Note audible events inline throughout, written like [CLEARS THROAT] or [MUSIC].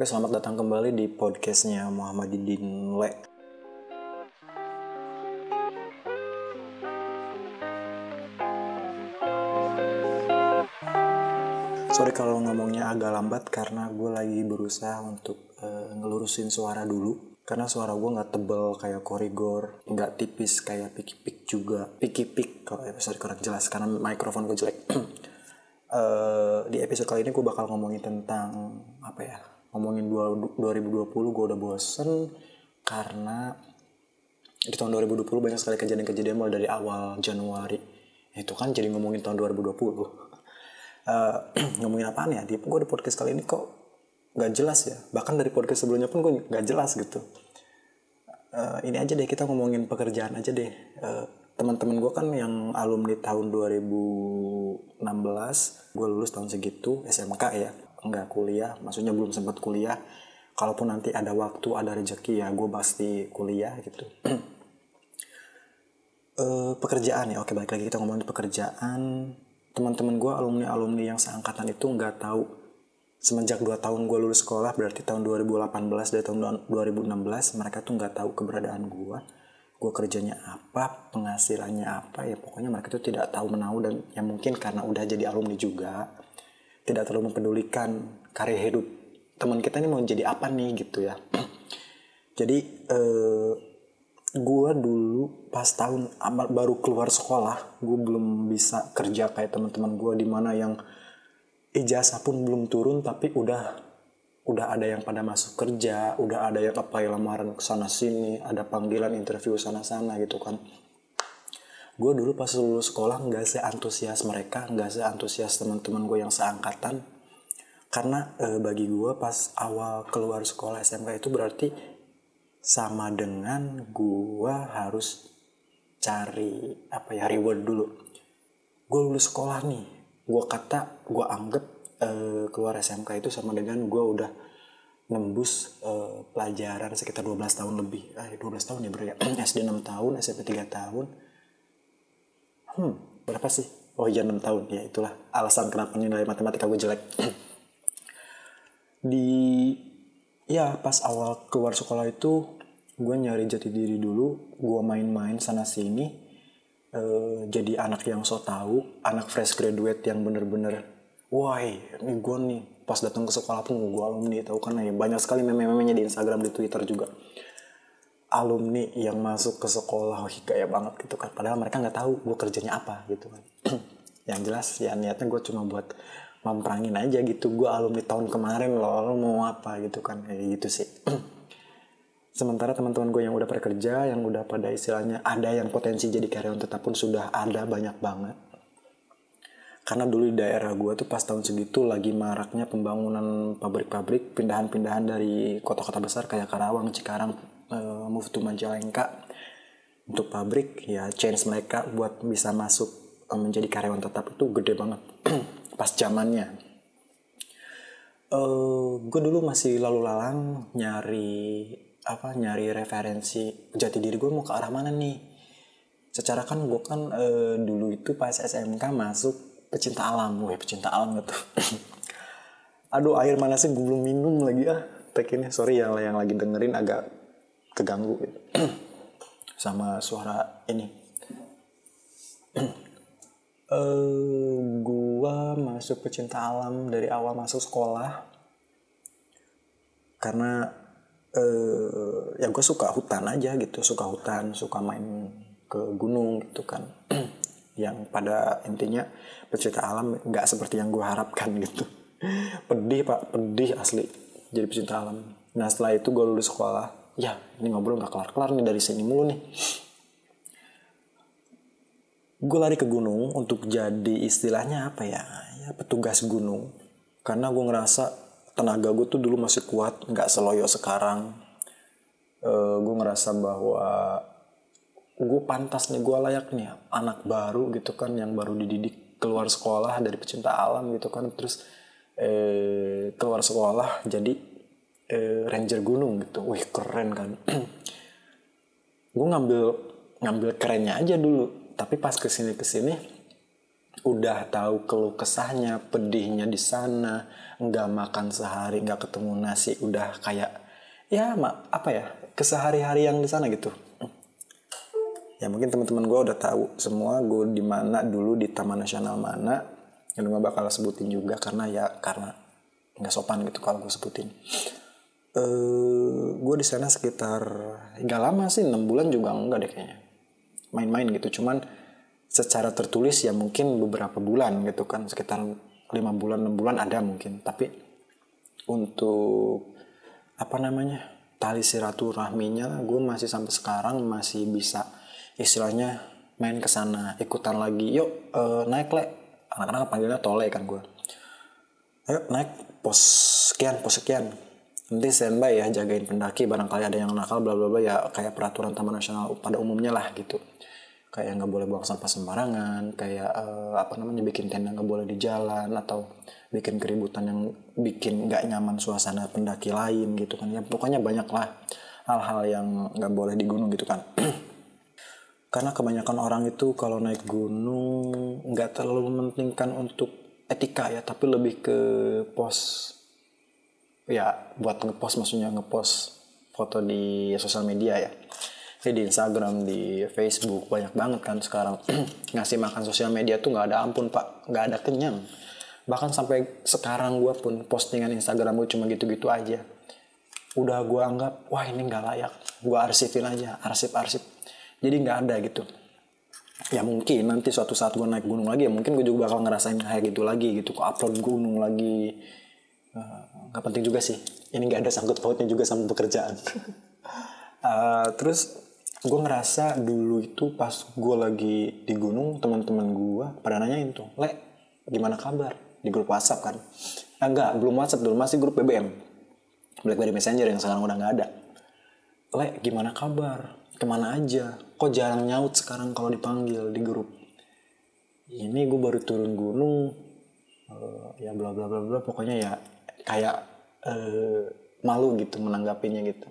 Oke, selamat datang kembali di podcastnya Muhammad Le. Sorry kalau ngomongnya agak lambat karena gue lagi berusaha untuk uh, ngelurusin suara dulu. Karena suara gue nggak tebel kayak korigor, nggak tipis kayak piki pik juga. Piki pik kalau episode kurang jelas karena mikrofon gue jelek. uh, [CLEARS THROAT] di episode kali ini gue bakal ngomongin tentang apa ya ngomongin 2020 gue udah bosen karena di tahun 2020 banyak sekali kejadian-kejadian mulai dari awal Januari. Itu kan jadi ngomongin tahun 2020 uh, [CLEARS THROAT] ngomongin apa nih ya? Di gue di podcast kali ini kok nggak jelas ya. Bahkan dari podcast sebelumnya pun gue nggak jelas gitu. Uh, ini aja deh kita ngomongin pekerjaan aja deh. Uh, teman-teman gue kan yang alumni tahun 2016 gue lulus tahun segitu SMK ya nggak kuliah maksudnya belum sempat kuliah. Kalaupun nanti ada waktu ada rezeki ya gue pasti kuliah gitu. Uh, [CLEARS THROAT] pekerjaan ya. Oke balik lagi kita ngomongin pekerjaan. Teman-teman gue alumni alumni yang seangkatan itu nggak tahu. Semenjak 2 tahun gue lulus sekolah berarti tahun 2018 dari tahun 2016 mereka tuh nggak tahu keberadaan gue gue kerjanya apa penghasilannya apa ya pokoknya mereka tuh tidak tahu menahu dan ya mungkin karena udah jadi alumni juga tidak terlalu mempedulikan karir hidup teman kita ini mau jadi apa nih gitu ya. [CLEARS THROAT] Jadi eh, gue dulu pas tahun baru keluar sekolah gue belum bisa kerja kayak teman-teman gue di mana yang ijazah pun belum turun tapi udah udah ada yang pada masuk kerja udah ada yang apply lamaran ke sana sini ada panggilan interview sana sana gitu kan gue dulu pas lulus sekolah nggak seantusias mereka nggak seantusias teman-teman gue yang seangkatan. Karena e, bagi gue pas awal keluar sekolah SMK itu berarti sama dengan gue harus cari apa ya reward dulu. Gue lulus sekolah nih gue kata gue anggap e, keluar SMK itu sama dengan gue udah nembus e, pelajaran sekitar 12 tahun lebih. Eh 12 tahun ya ya. [CLEARS THROAT] SD 6 tahun SMP 3 tahun hmm berapa sih? Oh iya 6 tahun. Ya itulah alasan kenapa nilai matematika gue jelek. Di ya pas awal keluar sekolah itu gue nyari jati diri dulu. Gue main-main sana sini uh, jadi anak yang so tau anak fresh graduate yang bener-bener wah ini gue nih. Pas datang ke sekolah pun gue alumni tahu kan? Ya banyak sekali meme-memenya di Instagram di Twitter juga alumni yang masuk ke sekolah oh, kayak banget gitu kan. Padahal mereka nggak tahu gue kerjanya apa gitu kan. [CLEARS THROAT] Yang jelas ya niatnya gue cuma buat memperangin aja gitu. Gue alumni tahun kemarin loh lo mau apa gitu kan. Kayak gitu sih. [CLEARS THROAT] Sementara teman-teman gue yang udah bekerja yang udah pada istilahnya ada yang potensi jadi karyawan tetap pun sudah ada banyak banget. Karena dulu di daerah gue tuh pas tahun segitu lagi maraknya pembangunan pabrik-pabrik pindahan-pindahan dari kota-kota besar kayak Karawang, Cikarang, uh, move to Majalengka untuk pabrik ya chance mereka buat bisa masuk uh, menjadi karyawan tetap itu gede banget [CLEARS THROAT] pas zamannya. Uh, gue dulu masih lalu lalang nyari apa nyari referensi jati diri gue mau ke arah mana nih. Secara kan gue kan uh, dulu itu pas SMK masuk pecinta alam. Gue pecinta alam gitu. [CLEARS THROAT] Aduh air mana sih gue belum minum lagi ah tekinnya sorry ya yang lagi dengerin agak keganggu gitu. [CLEARS THROAT] sama suara ini. uh, [CLEARS THROAT] gua masuk pecinta alam dari awal masuk sekolah. Karena uh, ya gue suka hutan aja gitu suka hutan suka main ke gunung gitu kan. [CLEARS THROAT] Yang pada intinya pecinta alam nggak seperti yang gue harapkan gitu. [LAUGHS] Pedih pak pedih asli jadi pecinta alam. Nah setelah itu gue lulus sekolah ya ini ngobrol nggak kelar-kelar nih dari sini mulu nih. Gue lari ke gunung untuk jadi istilahnya apa ya? Ya petugas gunung. Karena gue ngerasa tenaga gue tuh dulu masih kuat nggak seloyo sekarang. E, eh, gue ngerasa bahwa gue pantas nih gue layak nih anak baru gitu kan yang baru dididik keluar sekolah dari pecinta alam gitu kan. Terus eh, keluar sekolah jadi eh, ranger gunung gitu. Wih keren kan. [CLEARS THROAT] Gue ngambil ngambil kerennya aja dulu. Tapi pas ke sini ke sini udah tahu keluh kesahnya pedihnya di sana nggak makan sehari nggak ketemu nasi udah kayak ya mak apa ya kesehari-hari yang di sana gitu. Ya mungkin teman-teman gue udah tahu semua gue di mana dulu di taman nasional mana. Yang gue bakal sebutin juga karena ya karena nggak sopan gitu kalau gue sebutin eh gue di sana sekitar nggak lama sih enam bulan juga enggak deh kayaknya. Main-main gitu cuman secara tertulis ya mungkin beberapa bulan gitu kan sekitar lima bulan enam bulan ada mungkin. Tapi untuk apa namanya tali silaturahminya gue masih sampai sekarang masih bisa istilahnya main ke sana ikutan lagi. Yuk uh, naik le. Anak-anak panggilnya tole kan gue ayo naik. Pos sekian pos sekian nanti standby ya jagain pendaki barangkali ada yang nakal bla bla bla ya kayak peraturan taman nasional pada umumnya lah gitu. Kayak nggak boleh buang sampah sembarangan kayak uh, apa namanya bikin tenda nggak boleh di jalan atau bikin keributan yang bikin nggak nyaman suasana pendaki lain gitu kan. Ya pokoknya banyak lah hal-hal yang nggak boleh di gunung gitu kan. [CLEARS THROAT] Karena kebanyakan orang itu kalau naik gunung nggak terlalu mementingkan untuk etika ya tapi lebih ke pos ya buat ngepost maksudnya ngepost foto di sosial media ya. Jadi di Instagram di Facebook banyak banget kan sekarang. [CLEARS THROAT] Ngasih makan sosial media tuh nggak ada ampun pak. Nggak ada kenyang. Bahkan sampai sekarang gue pun postingan Instagram gue cuma gitu-gitu aja. Udah gue anggap wah ini nggak layak. Gue arsipin aja arsip-arsip. Jadi nggak ada gitu. Ya mungkin nanti suatu saat gue naik gunung lagi ya mungkin gue juga bakal ngerasain kayak gitu lagi gitu. Kok upload gunung lagi nggak uh, penting juga sih. Ini nggak ada sangkut pautnya juga sama pekerjaan. Uh, [LAUGHS] terus gue ngerasa dulu itu pas gue lagi di gunung teman-teman gue pada nanyain tuh le gimana kabar? Di grup WhatsApp kan. Ah, enggak belum WhatsApp dulu masih grup BBM BlackBerry Messenger yang sekarang udah nggak ada. Le gimana kabar? Ke mana aja? Kok jarang nyaut sekarang kalau dipanggil di grup? Ini gue baru turun gunung uh, ya bla bla bla bla pokoknya ya kayak uh, malu gitu menanggapinya gitu.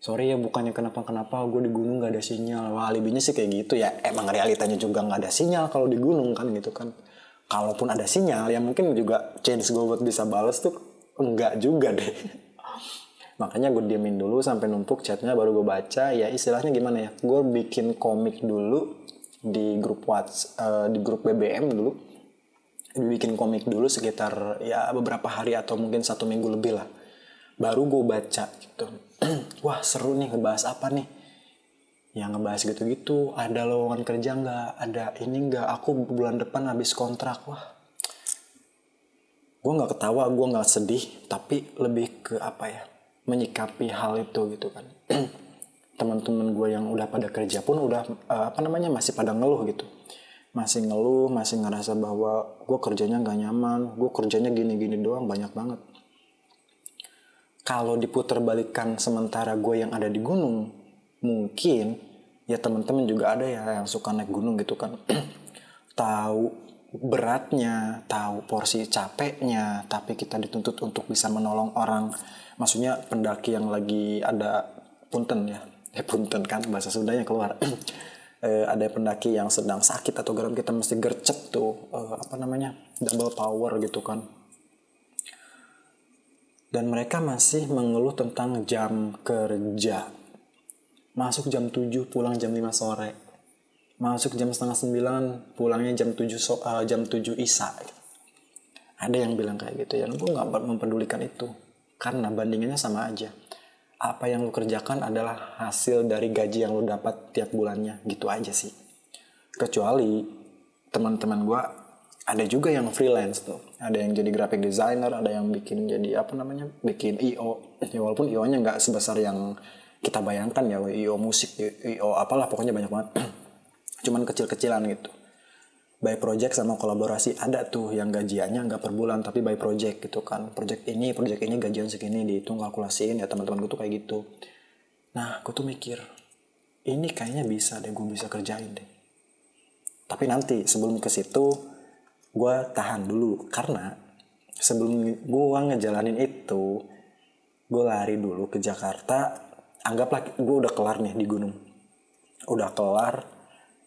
Sorry ya bukannya kenapa-kenapa gue di gunung gak ada sinyal. Wah alibinya sih kayak gitu ya. Emang realitanya juga gak ada sinyal kalau di gunung kan gitu kan. Kalaupun ada sinyal ya mungkin juga chance gue buat bisa bales tuh enggak juga deh. [LAUGHS] Makanya gue diemin dulu sampai numpuk chatnya baru gue baca. Ya istilahnya gimana ya? Gue bikin komik dulu di grup WhatsApp uh, di grup BBM dulu bikin komik dulu sekitar ya beberapa hari atau mungkin satu minggu lebih lah. Baru gue baca gitu. [CLEARS THROAT] Wah seru nih ngebahas apa nih? Yang ngebahas gitu-gitu. Ada lowongan kerja nggak? Ada ini nggak? Aku bulan depan habis kontrak. Wah. Gue nggak ketawa gue nggak sedih tapi lebih ke apa ya? Menyikapi hal itu gitu kan. [CLEARS THROAT] Teman-teman gue yang udah pada kerja pun udah uh, apa namanya masih pada ngeluh gitu masih ngeluh masih ngerasa bahwa gue kerjanya nggak nyaman gue kerjanya gini-gini doang banyak banget. Kalau diputar balikan sementara gue yang ada di gunung mungkin ya teman-teman juga ada ya yang suka naik gunung gitu kan. [CLEARS THROAT] Tahu beratnya tahu porsi capeknya tapi kita dituntut untuk bisa menolong orang. Maksudnya pendaki yang lagi ada punten ya. Eh punten kan bahasa Sundanya keluar [CLEARS THROAT] eh, ada pendaki yang sedang sakit atau garam kita mesti gercep tuh eh, apa namanya double power gitu kan dan mereka masih mengeluh tentang jam kerja. Masuk jam 7, pulang jam 5 sore. Masuk jam setengah 9, pulangnya jam 7 so, uh, jam 7 isa. Ada yang bilang kayak gitu ya, gue gak mempedulikan itu. Karena bandingannya sama aja. Apa yang lu kerjakan adalah hasil dari gaji yang lu dapat tiap bulannya. Gitu aja sih. Kecuali teman-teman gue ada juga yang freelance tuh ada yang jadi graphic designer ada yang bikin jadi apa namanya bikin io ya walaupun io nya nggak sebesar yang kita bayangkan ya io musik io apalah pokoknya banyak banget [CLEARS THROAT] cuman kecil-kecilan gitu by project sama kolaborasi ada tuh yang gajiannya nggak per bulan tapi by project gitu kan. Project ini project ini gajian segini dihitung kalkulasiin ya teman-teman gue tuh kayak gitu. Nah gue tuh mikir ini kayaknya bisa deh gue bisa kerjain deh. Tapi nanti sebelum ke situ gue tahan dulu. Karena sebelum gue ngejalanin itu gue lari dulu ke Jakarta anggaplah gue udah kelar nih di gunung. Udah kelar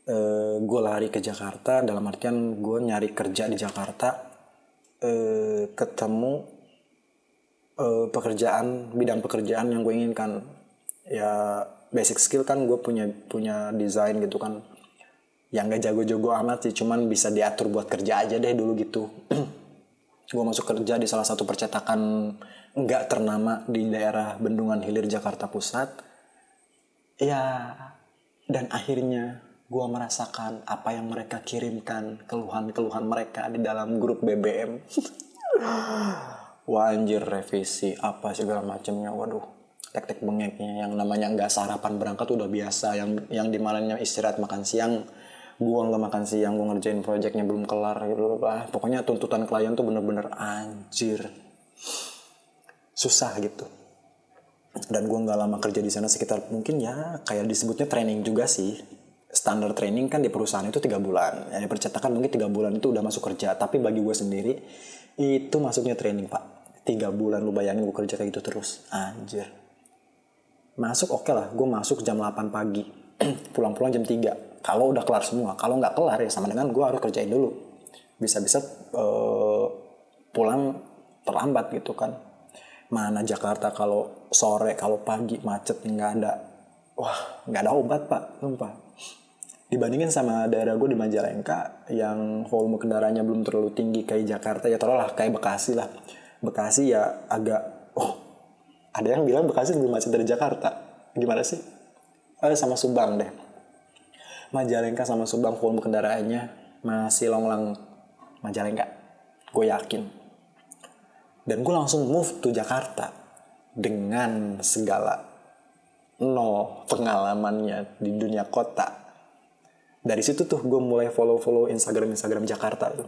uh, gue lari ke Jakarta dalam artian gue nyari kerja di Jakarta uh, ketemu uh, pekerjaan bidang pekerjaan yang gue inginkan. Ya basic skill kan gue punya punya desain gitu kan. Yang gak jago-jago amat sih cuman bisa diatur buat kerja aja deh dulu gitu. [CLEARS THROAT] Gue masuk kerja di salah satu percetakan nggak ternama di daerah Bendungan Hilir Jakarta Pusat. Ya dan akhirnya gue merasakan apa yang mereka kirimkan keluhan-keluhan mereka di dalam grup BBM Wanjir revisi apa segala macamnya waduh tek-tek bengeknya yang namanya nggak sarapan berangkat udah biasa. Yang yang dimalanya istirahat makan siang. Gua nggak makan siang gua ngerjain proyeknya belum kelar gitu lah pokoknya tuntutan klien tuh bener-bener anjir. Susah gitu. Dan gua nggak lama kerja di sana sekitar mungkin ya kayak disebutnya training juga sih standar training kan di perusahaan itu tiga bulan. Ya percetakan mungkin tiga bulan itu udah masuk kerja. Tapi bagi gue sendiri itu masuknya training pak. Tiga bulan lu bayangin gue kerja kayak gitu terus. Anjir. Masuk oke okay lah gue masuk jam 8 pagi. [CLEARS THROAT] Pulang-pulang jam 3 kalau udah kelar semua. Kalau nggak kelar ya sama dengan gue harus kerjain dulu. Bisa-bisa uh, pulang terlambat gitu kan. Mana Jakarta kalau sore kalau pagi macet nggak ada. Wah nggak ada obat pak. Sumpah dibandingin sama daerah gue di Majalengka yang volume kendaraannya belum terlalu tinggi kayak Jakarta ya taruhlah kayak Bekasi lah. Bekasi ya agak oh ada yang bilang Bekasi lebih macet dari Jakarta. Gimana sih? Eh, sama Subang deh. Majalengka sama Subang volume kendaraannya masih longlang. Majalengka gue yakin. Dan gue langsung move to Jakarta dengan segala no pengalamannya di dunia kota dari situ tuh gue mulai follow-follow Instagram Instagram Jakarta tuh.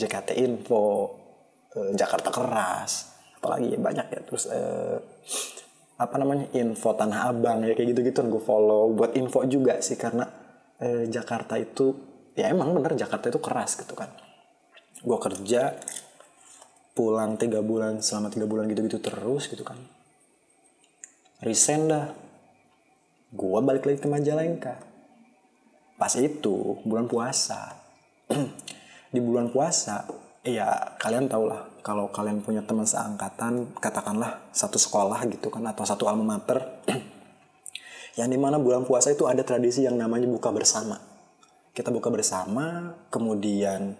JKT Info uh, Jakarta Keras apalagi ya banyak ya. Terus uh, apa namanya info Tanah Abang ya kayak gitu-gitu gue follow. Buat info juga sih karena uh, Jakarta itu ya emang bener Jakarta itu keras gitu kan. Gue kerja pulang tiga bulan selama tiga bulan gitu-gitu terus gitu kan. Resign dah. Gue balik lagi ke Majalengka pas itu bulan puasa. [CLEARS THROAT] Di bulan puasa ya kalian tau lah kalau kalian punya teman seangkatan katakanlah satu sekolah gitu kan atau satu alma mater. [CLEARS THROAT] Yang di mana bulan puasa itu ada tradisi yang namanya buka bersama. Kita buka bersama kemudian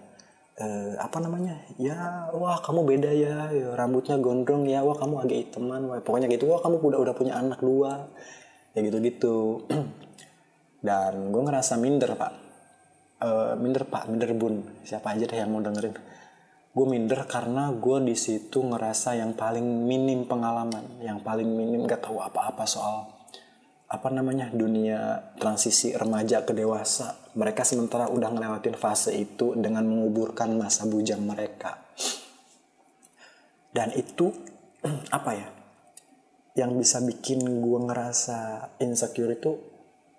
eh, apa namanya? Ya wah kamu beda ya, ya rambutnya gondrong ya wah kamu agak hitaman wah, pokoknya gitu. Wah kamu udah udah punya anak dua. Ya gitu gitu [CLEARS THROAT] dan gue ngerasa minder pak. Uh, minder pak. Minder bun. Siapa aja deh yang mau dengerin. Gue minder karena gue di situ ngerasa yang paling minim pengalaman yang paling minim gak tahu apa-apa soal apa namanya dunia transisi remaja ke dewasa. Mereka sementara udah ngelewatin fase itu dengan menguburkan masa bujang mereka. Dan itu [CLEARS THROAT] apa ya yang bisa bikin gue ngerasa insecure itu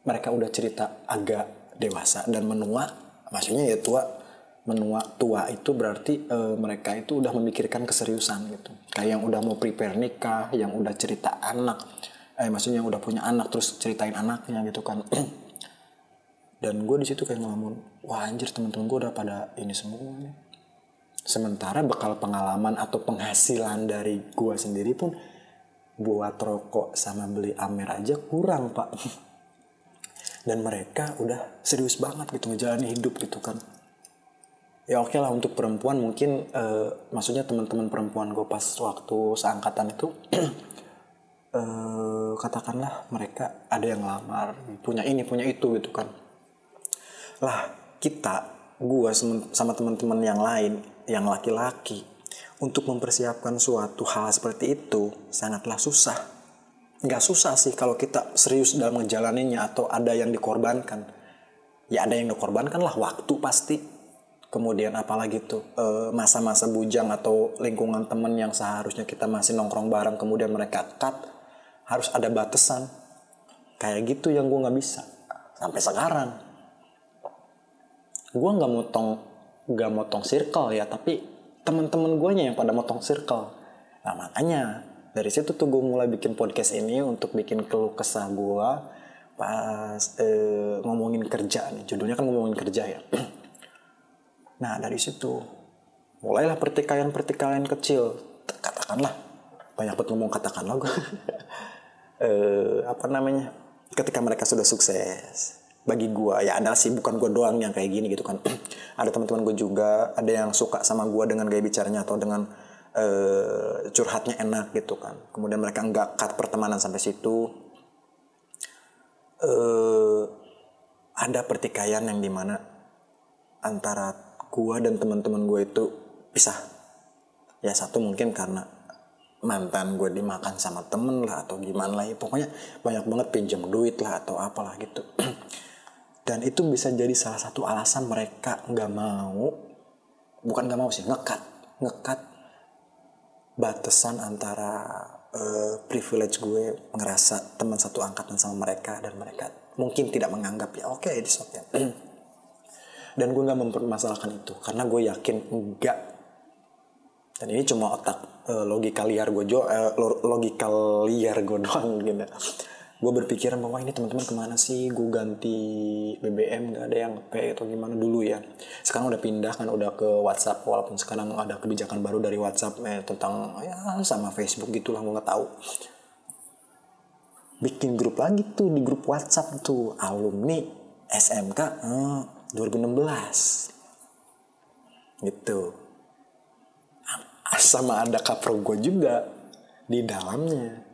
mereka udah cerita agak dewasa dan menua maksudnya ya tua menua tua itu berarti e, mereka itu udah memikirkan keseriusan gitu. Kayak yang udah mau prepare nikah yang udah cerita anak eh maksudnya yang udah punya anak terus ceritain anaknya gitu kan. [CLEARS THROAT] Dan gue di situ kayak ngomong wah anjir temen-temen gue udah pada ini semua nih. Sementara bekal pengalaman atau penghasilan dari gue sendiri pun buat rokok sama beli amer aja kurang pak [LAUGHS] dan mereka udah serius banget gitu menjalani hidup gitu kan. Ya oke okay lah untuk perempuan mungkin uh, maksudnya teman-teman perempuan gue pas waktu seangkatan itu uh, [CLEARS THROAT] katakanlah mereka ada yang lamar punya ini punya itu gitu kan. Lah kita gue sama teman-teman yang lain yang laki-laki untuk mempersiapkan suatu hal seperti itu sangatlah susah nggak susah sih kalau kita serius dalam menjalaninya atau ada yang dikorbankan. Ya ada yang dikorbankan lah waktu pasti. Kemudian apalagi tuh eh, masa-masa bujang atau lingkungan temen yang seharusnya kita masih nongkrong bareng kemudian mereka cut harus ada batasan. Kayak gitu yang gue nggak bisa sampai sekarang. Gue nggak motong nggak motong circle ya tapi teman-teman gue yang pada motong circle. Nah makanya dari situ tuh gue mulai bikin podcast ini untuk bikin keluh kesah gue pas eh, ngomongin kerja nih. Judulnya kan ngomongin kerja ya. [CLEARS THROAT] Nah dari situ mulailah pertikaian-pertikaian kecil. Katakanlah banyak banget ngomong katakanlah gue [LAUGHS] eh, apa namanya? Ketika mereka sudah sukses bagi gue ya ada sih bukan gue doang yang kayak gini gitu kan. [CLEARS THROAT] Ada teman-teman gue juga ada yang suka sama gue dengan gaya bicaranya atau dengan eh, curhatnya enak gitu kan. Kemudian mereka nggak cut pertemanan sampai situ. Eh, ada pertikaian yang di mana antara gue dan teman-teman gue itu pisah. Ya satu mungkin karena mantan gue dimakan sama temen lah atau gimana lah ya. Pokoknya banyak banget pinjam duit lah atau apalah gitu. [CLEARS THROAT] Dan itu bisa jadi salah satu alasan mereka nggak mau. Bukan nggak mau sih ngekat ngekat batasan antara uh, privilege gue ngerasa teman satu angkatan sama mereka dan mereka mungkin tidak menganggap ya oke okay, [CLEARS THROAT] okay dan gue nggak mempermasalahkan itu karena gue yakin enggak dan ini cuma otak uh, logika liar gue jo uh, logika liar gue [LAUGHS] doang gitu gue berpikiran bahwa ini teman-teman ke mana sih? Gue ganti BBM gak ada yang pay atau gimana dulu ya. Sekarang udah pindah kan udah ke WhatsApp. Walaupun sekarang ada kebijakan baru dari WhatsApp eh, tentang ya sama Facebook gitulah gue nggak tahu. Bikin grup lagi tuh di grup WhatsApp tuh. Alumni SMK eh, 2016 gitu. Sama ada kapro gue juga di dalamnya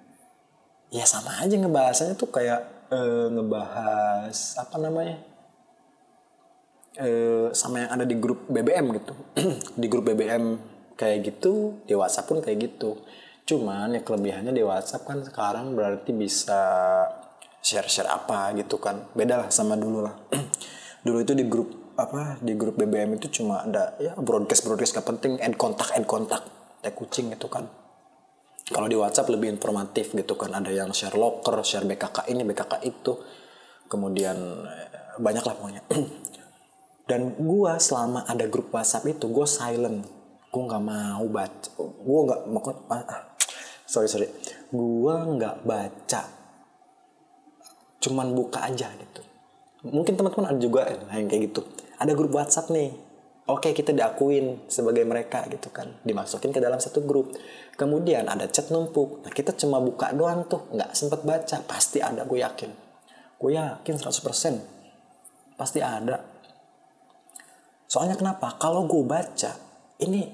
ya sama aja ngebahasnya tuh kayak uh, ngebahas apa namanya uh, sama yang ada di grup BBM gitu. [CLEARS THROAT] Di grup BBM kayak gitu di WhatsApp pun kayak gitu. Cuman ya kelebihannya di WhatsApp kan sekarang berarti bisa share-share apa gitu kan. Beda lah sama dulu lah. [CLEARS THROAT] Dulu itu di grup apa di grup BBM itu cuma ada ya broadcast broadcast gak penting. End kontak end kontak. Teh kucing itu kan kalau di WhatsApp lebih informatif gitu kan. Ada yang share locker share BKK ini BKK itu. Kemudian eh, banyak lah pokoknya. [CLEARS THROAT] Dan gue selama ada grup WhatsApp itu gue silent. Gue nggak mau baca. Gue nggak mau ah, ah, sorry sorry. Gue nggak baca. Cuman buka aja gitu. Mungkin teman-teman ada juga yang kayak gitu. Ada grup WhatsApp nih oke kita diakuin sebagai mereka gitu kan. Dimasukin ke dalam satu grup. Kemudian ada chat numpuk. Nah kita cuma buka doang tuh nggak sempet baca. Pasti ada gue yakin. Gue yakin 100% pasti ada. Soalnya kenapa? Kalau gue baca ini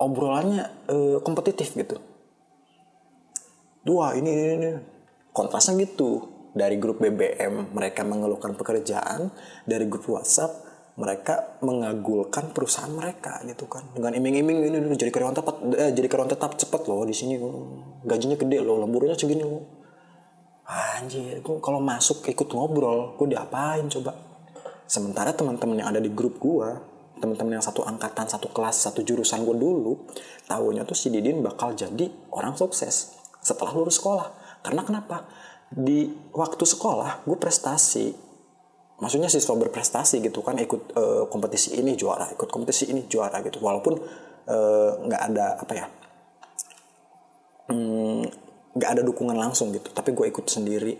obrolannya uh, kompetitif gitu. Dua ini ini, ini. kontrasnya gitu. Dari grup BBM mereka mengeluhkan pekerjaan. Dari grup WhatsApp mereka mengagulkan perusahaan mereka gitu kan. Dengan iming-iming ini jadi karyawan tetap eh, jadi karyawan tetap cepet loh di sini gajinya gede loh lemburnya segini loh. Anjir gue kalau masuk ikut ngobrol gue diapain coba? Sementara teman-teman yang ada di grup gue teman-teman yang satu angkatan satu kelas satu jurusan gue dulu tahunya tuh si Didin bakal jadi orang sukses setelah lulus sekolah. Karena kenapa? Di waktu sekolah gue prestasi maksudnya siswa berprestasi gitu kan ikut uh, kompetisi ini juara ikut kompetisi ini juara gitu. Walaupun eh, nggak uh, ada apa ya mm, nggak mm, ada dukungan langsung gitu. Tapi gue ikut sendiri.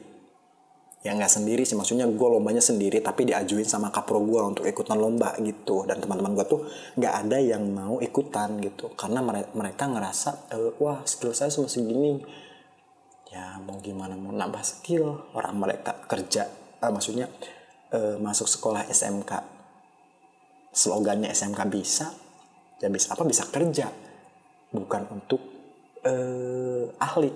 Ya nggak sendiri sih. Maksudnya gue lombanya sendiri tapi diajuin sama kapro gue untuk ikutan lomba gitu. Dan teman-teman gue tuh nggak ada yang mau ikutan gitu. Karena mereka ngerasa e, wah skill saya cuma segini. Ya mau gimana mau nambah skill. Orang mereka kerja uh, maksudnya uh, masuk sekolah SMK slogannya SMK bisa ya bisa apa? Bisa kerja. Bukan untuk uh, ahli.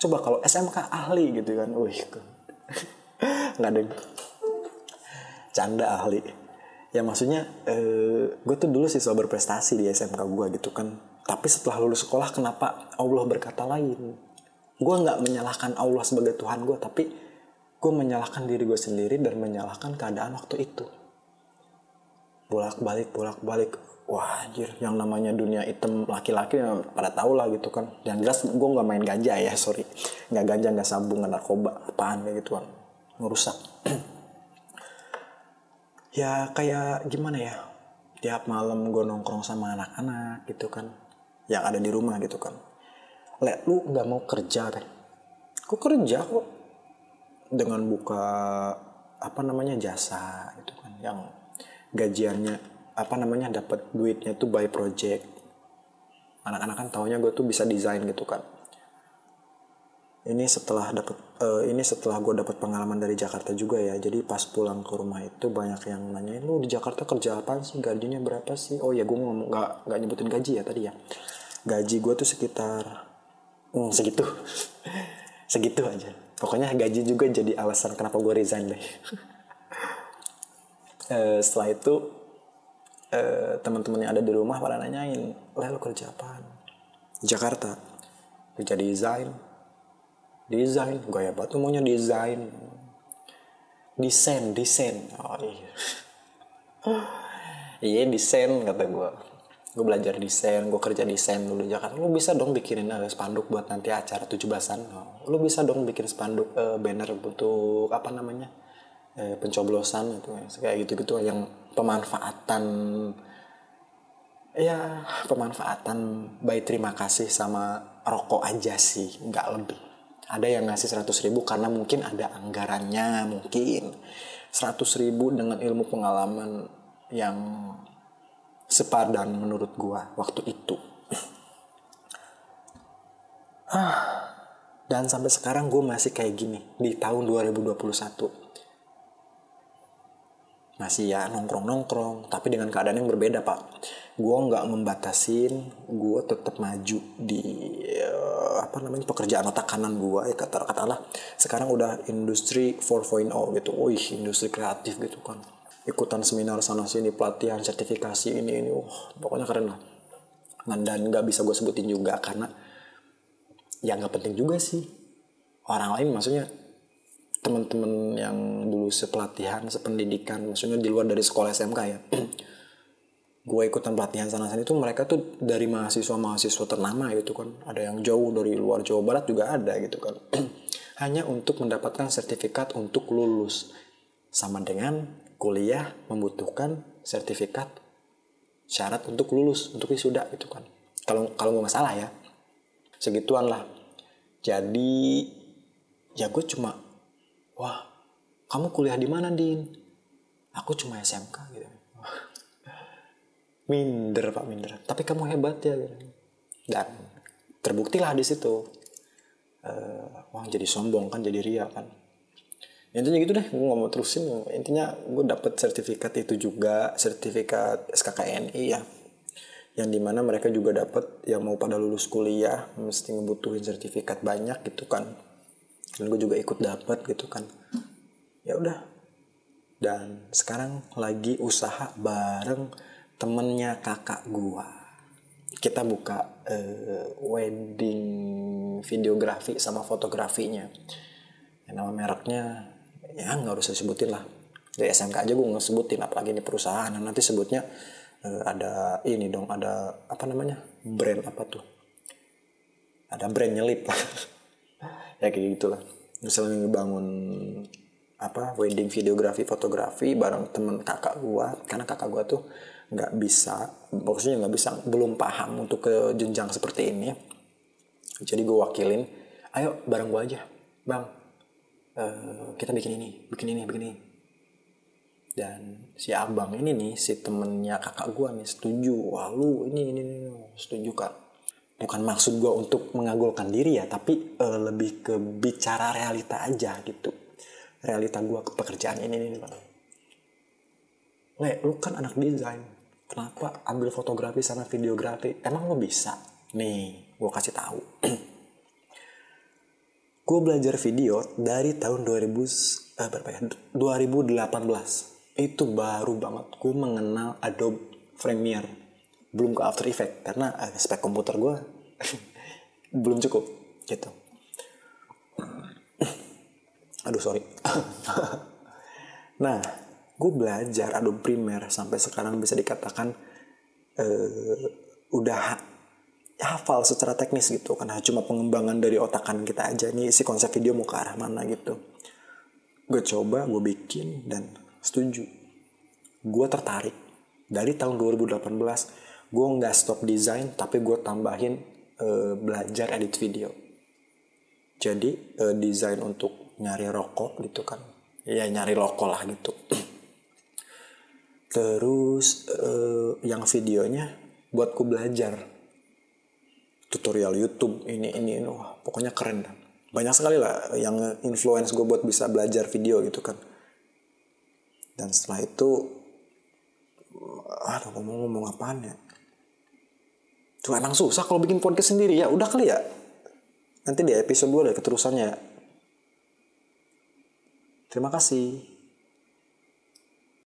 Coba kalau SMK ahli gitu kan wih [LAUGHS] nggak ada canda ahli. Ya maksudnya uh, gue tuh dulu siswa berprestasi di SMK gue gitu kan. Tapi setelah lulus sekolah kenapa Allah berkata lain? Gue nggak menyalahkan Allah sebagai Tuhan gue tapi gue menyalahkan diri gue sendiri dan menyalahkan keadaan waktu itu. Bolak balik bolak balik wah anjir yang namanya dunia hitam laki-laki yang pada tahu lah gitu kan. Yang jelas gue nggak main ganja ya sorry. Nggak ganja nggak sabung nggak narkoba apaan kayak gituan ngerusak. [CLEARS THROAT] Ya kayak gimana ya? Tiap malam gue nongkrong sama anak-anak gitu kan. Yang ada di rumah gitu kan. Le lu nggak mau kerja kan kok kerja kok dengan buka apa namanya jasa gitu kan yang gajiannya apa namanya dapat duitnya tuh by project. Anak-anak kan taunya gue tuh bisa desain gitu kan. Ini setelah dapat uh, ini setelah gue dapat pengalaman dari Jakarta juga ya. Jadi pas pulang ke rumah itu banyak yang nanyain lu di Jakarta kerja apa sih? Gajinya berapa sih? Oh ya gue ngomong nggak nggak nyebutin gaji ya tadi ya. Gaji gue tuh sekitar hmm, segitu. [LAUGHS] Segitu aja pokoknya gaji juga jadi alasan kenapa gue resign deh. Uh, [LAUGHS] setelah itu uh, teman-teman yang ada di rumah pada nanyain lah lo kerja apa Jakarta. Kerja desain. Desain? Gaya batu maunya desain. Desain desain. Oh iya. [LAUGHS] Iya desain kata gue gue belajar desain gue kerja desain dulu Jakarta. Lu bisa dong bikinin uh, spanduk buat nanti acara 17-an oh, lu bisa dong bikin spanduk uh, banner untuk apa namanya uh, pencoblosan itu kayak gitu-gitu yang pemanfaatan ya pemanfaatan baik terima kasih sama rokok aja sih nggak lebih. Ada yang ngasih 100 ribu karena mungkin ada anggarannya mungkin 100 ribu dengan ilmu pengalaman yang sepadan menurut gua waktu itu. Dan sampai sekarang gue masih kayak gini di tahun 2021 masih ya nongkrong nongkrong tapi dengan keadaan yang berbeda pak. Gue nggak membatasin gue tetap maju di uh, apa namanya pekerjaan otak kanan gue ya kata katalah sekarang udah industri 4.0 gitu. Wih industri kreatif gitu kan ikutan seminar sana sini pelatihan sertifikasi ini ini. Wah pokoknya keren lah. Dan nggak bisa gue sebutin juga karena ya nggak penting juga sih. Orang lain maksudnya teman-teman yang dulu sepelatihan sependidikan maksudnya di luar dari sekolah SMK ya. [CLEARS THROAT] Gue ikutan pelatihan sana sini tuh mereka tuh dari mahasiswa mahasiswa ternama gitu kan. Ada yang jauh dari luar Jawa Barat juga ada gitu kan. [CLEARS THROAT] Hanya untuk mendapatkan sertifikat untuk lulus. Sama dengan kuliah membutuhkan sertifikat syarat untuk lulus untuk wisuda gitu kan. Kalau kalau nggak salah ya. Segituan lah. Jadi ya gue cuma wah kamu kuliah di mana din? Aku cuma SMK gitu. Minder pak minder. Tapi kamu hebat ya dan terbuktilah di situ. Uh, wah jadi sombong kan jadi ria kan intinya gitu deh gue gak mau terusin. Intinya gue dapet sertifikat itu juga sertifikat SKKNI ya yang di mana mereka juga dapat yang mau pada lulus kuliah mesti ngebutuhin sertifikat banyak gitu kan. Dan gue juga ikut dapet gitu kan. Ya udah. Dan sekarang lagi usaha bareng temennya kakak gua. Kita buka uh, wedding videografi sama fotografinya. Yang nama mereknya ya nggak usah sebutin lah. Dari SMK aja gue nggak sebutin apalagi ini perusahaan. Nanti sebutnya uh, ada ini dong ada apa namanya brand apa tuh? Ada brand nyelip. Lah [LAUGHS] ya kayak gitulah. Misalnya ngebangun apa wedding videografi fotografi bareng temen kakak gua. Karena kakak gua tuh nggak bisa maksudnya nggak bisa belum paham untuk ke jenjang seperti ini. Jadi gue wakilin ayo bareng gue aja bang uh, kita bikin ini bikin ini bikin ini. Dan si abang ini nih si temennya kakak gue nih setuju. Wah lu ini ini, ini. setuju kak. Bukan maksud gue untuk mengagulkan diri ya tapi uh, lebih ke bicara realita aja gitu. Realita gue ke pekerjaan ini nih bang Le, lu kan anak desain. Kenapa ambil fotografi sama videografi? Emang lo bisa? Nih gue kasih tahu [CLEARS THROAT] gue belajar video dari tahun 2000 eh, berapa ya? 2018 itu baru banget. Gue mengenal Adobe Premiere. Belum ke After Effects karena eh, spek komputer gue [LAUGHS] belum cukup gitu. Aduh sorry. [LAUGHS] Nah gue belajar Adobe Premiere sampai sekarang bisa dikatakan uh, udah hafal secara teknis gitu karena cuma pengembangan dari otakan kita aja. Nih si konsep video mau ke arah mana gitu. Gue coba gue bikin dan setuju. Gue tertarik. Dari tahun 2018 gue nggak stop desain tapi gue tambahin uh, belajar edit video. Jadi uh, desain untuk nyari rokok gitu kan. Ya nyari rokok lah gitu. [CLEARS THROAT] Terus eh, yang videonya buatku belajar tutorial YouTube ini ini ini. Wah pokoknya keren banyak sekali lah yang influence gue buat bisa belajar video gitu kan. Dan setelah itu aduh ngomong ngomong apaan ya? Tuh emang susah kalau bikin podcast sendiri ya. Udah kali ya? Nanti di episode 2 ada keterusannya. Ya terima kasih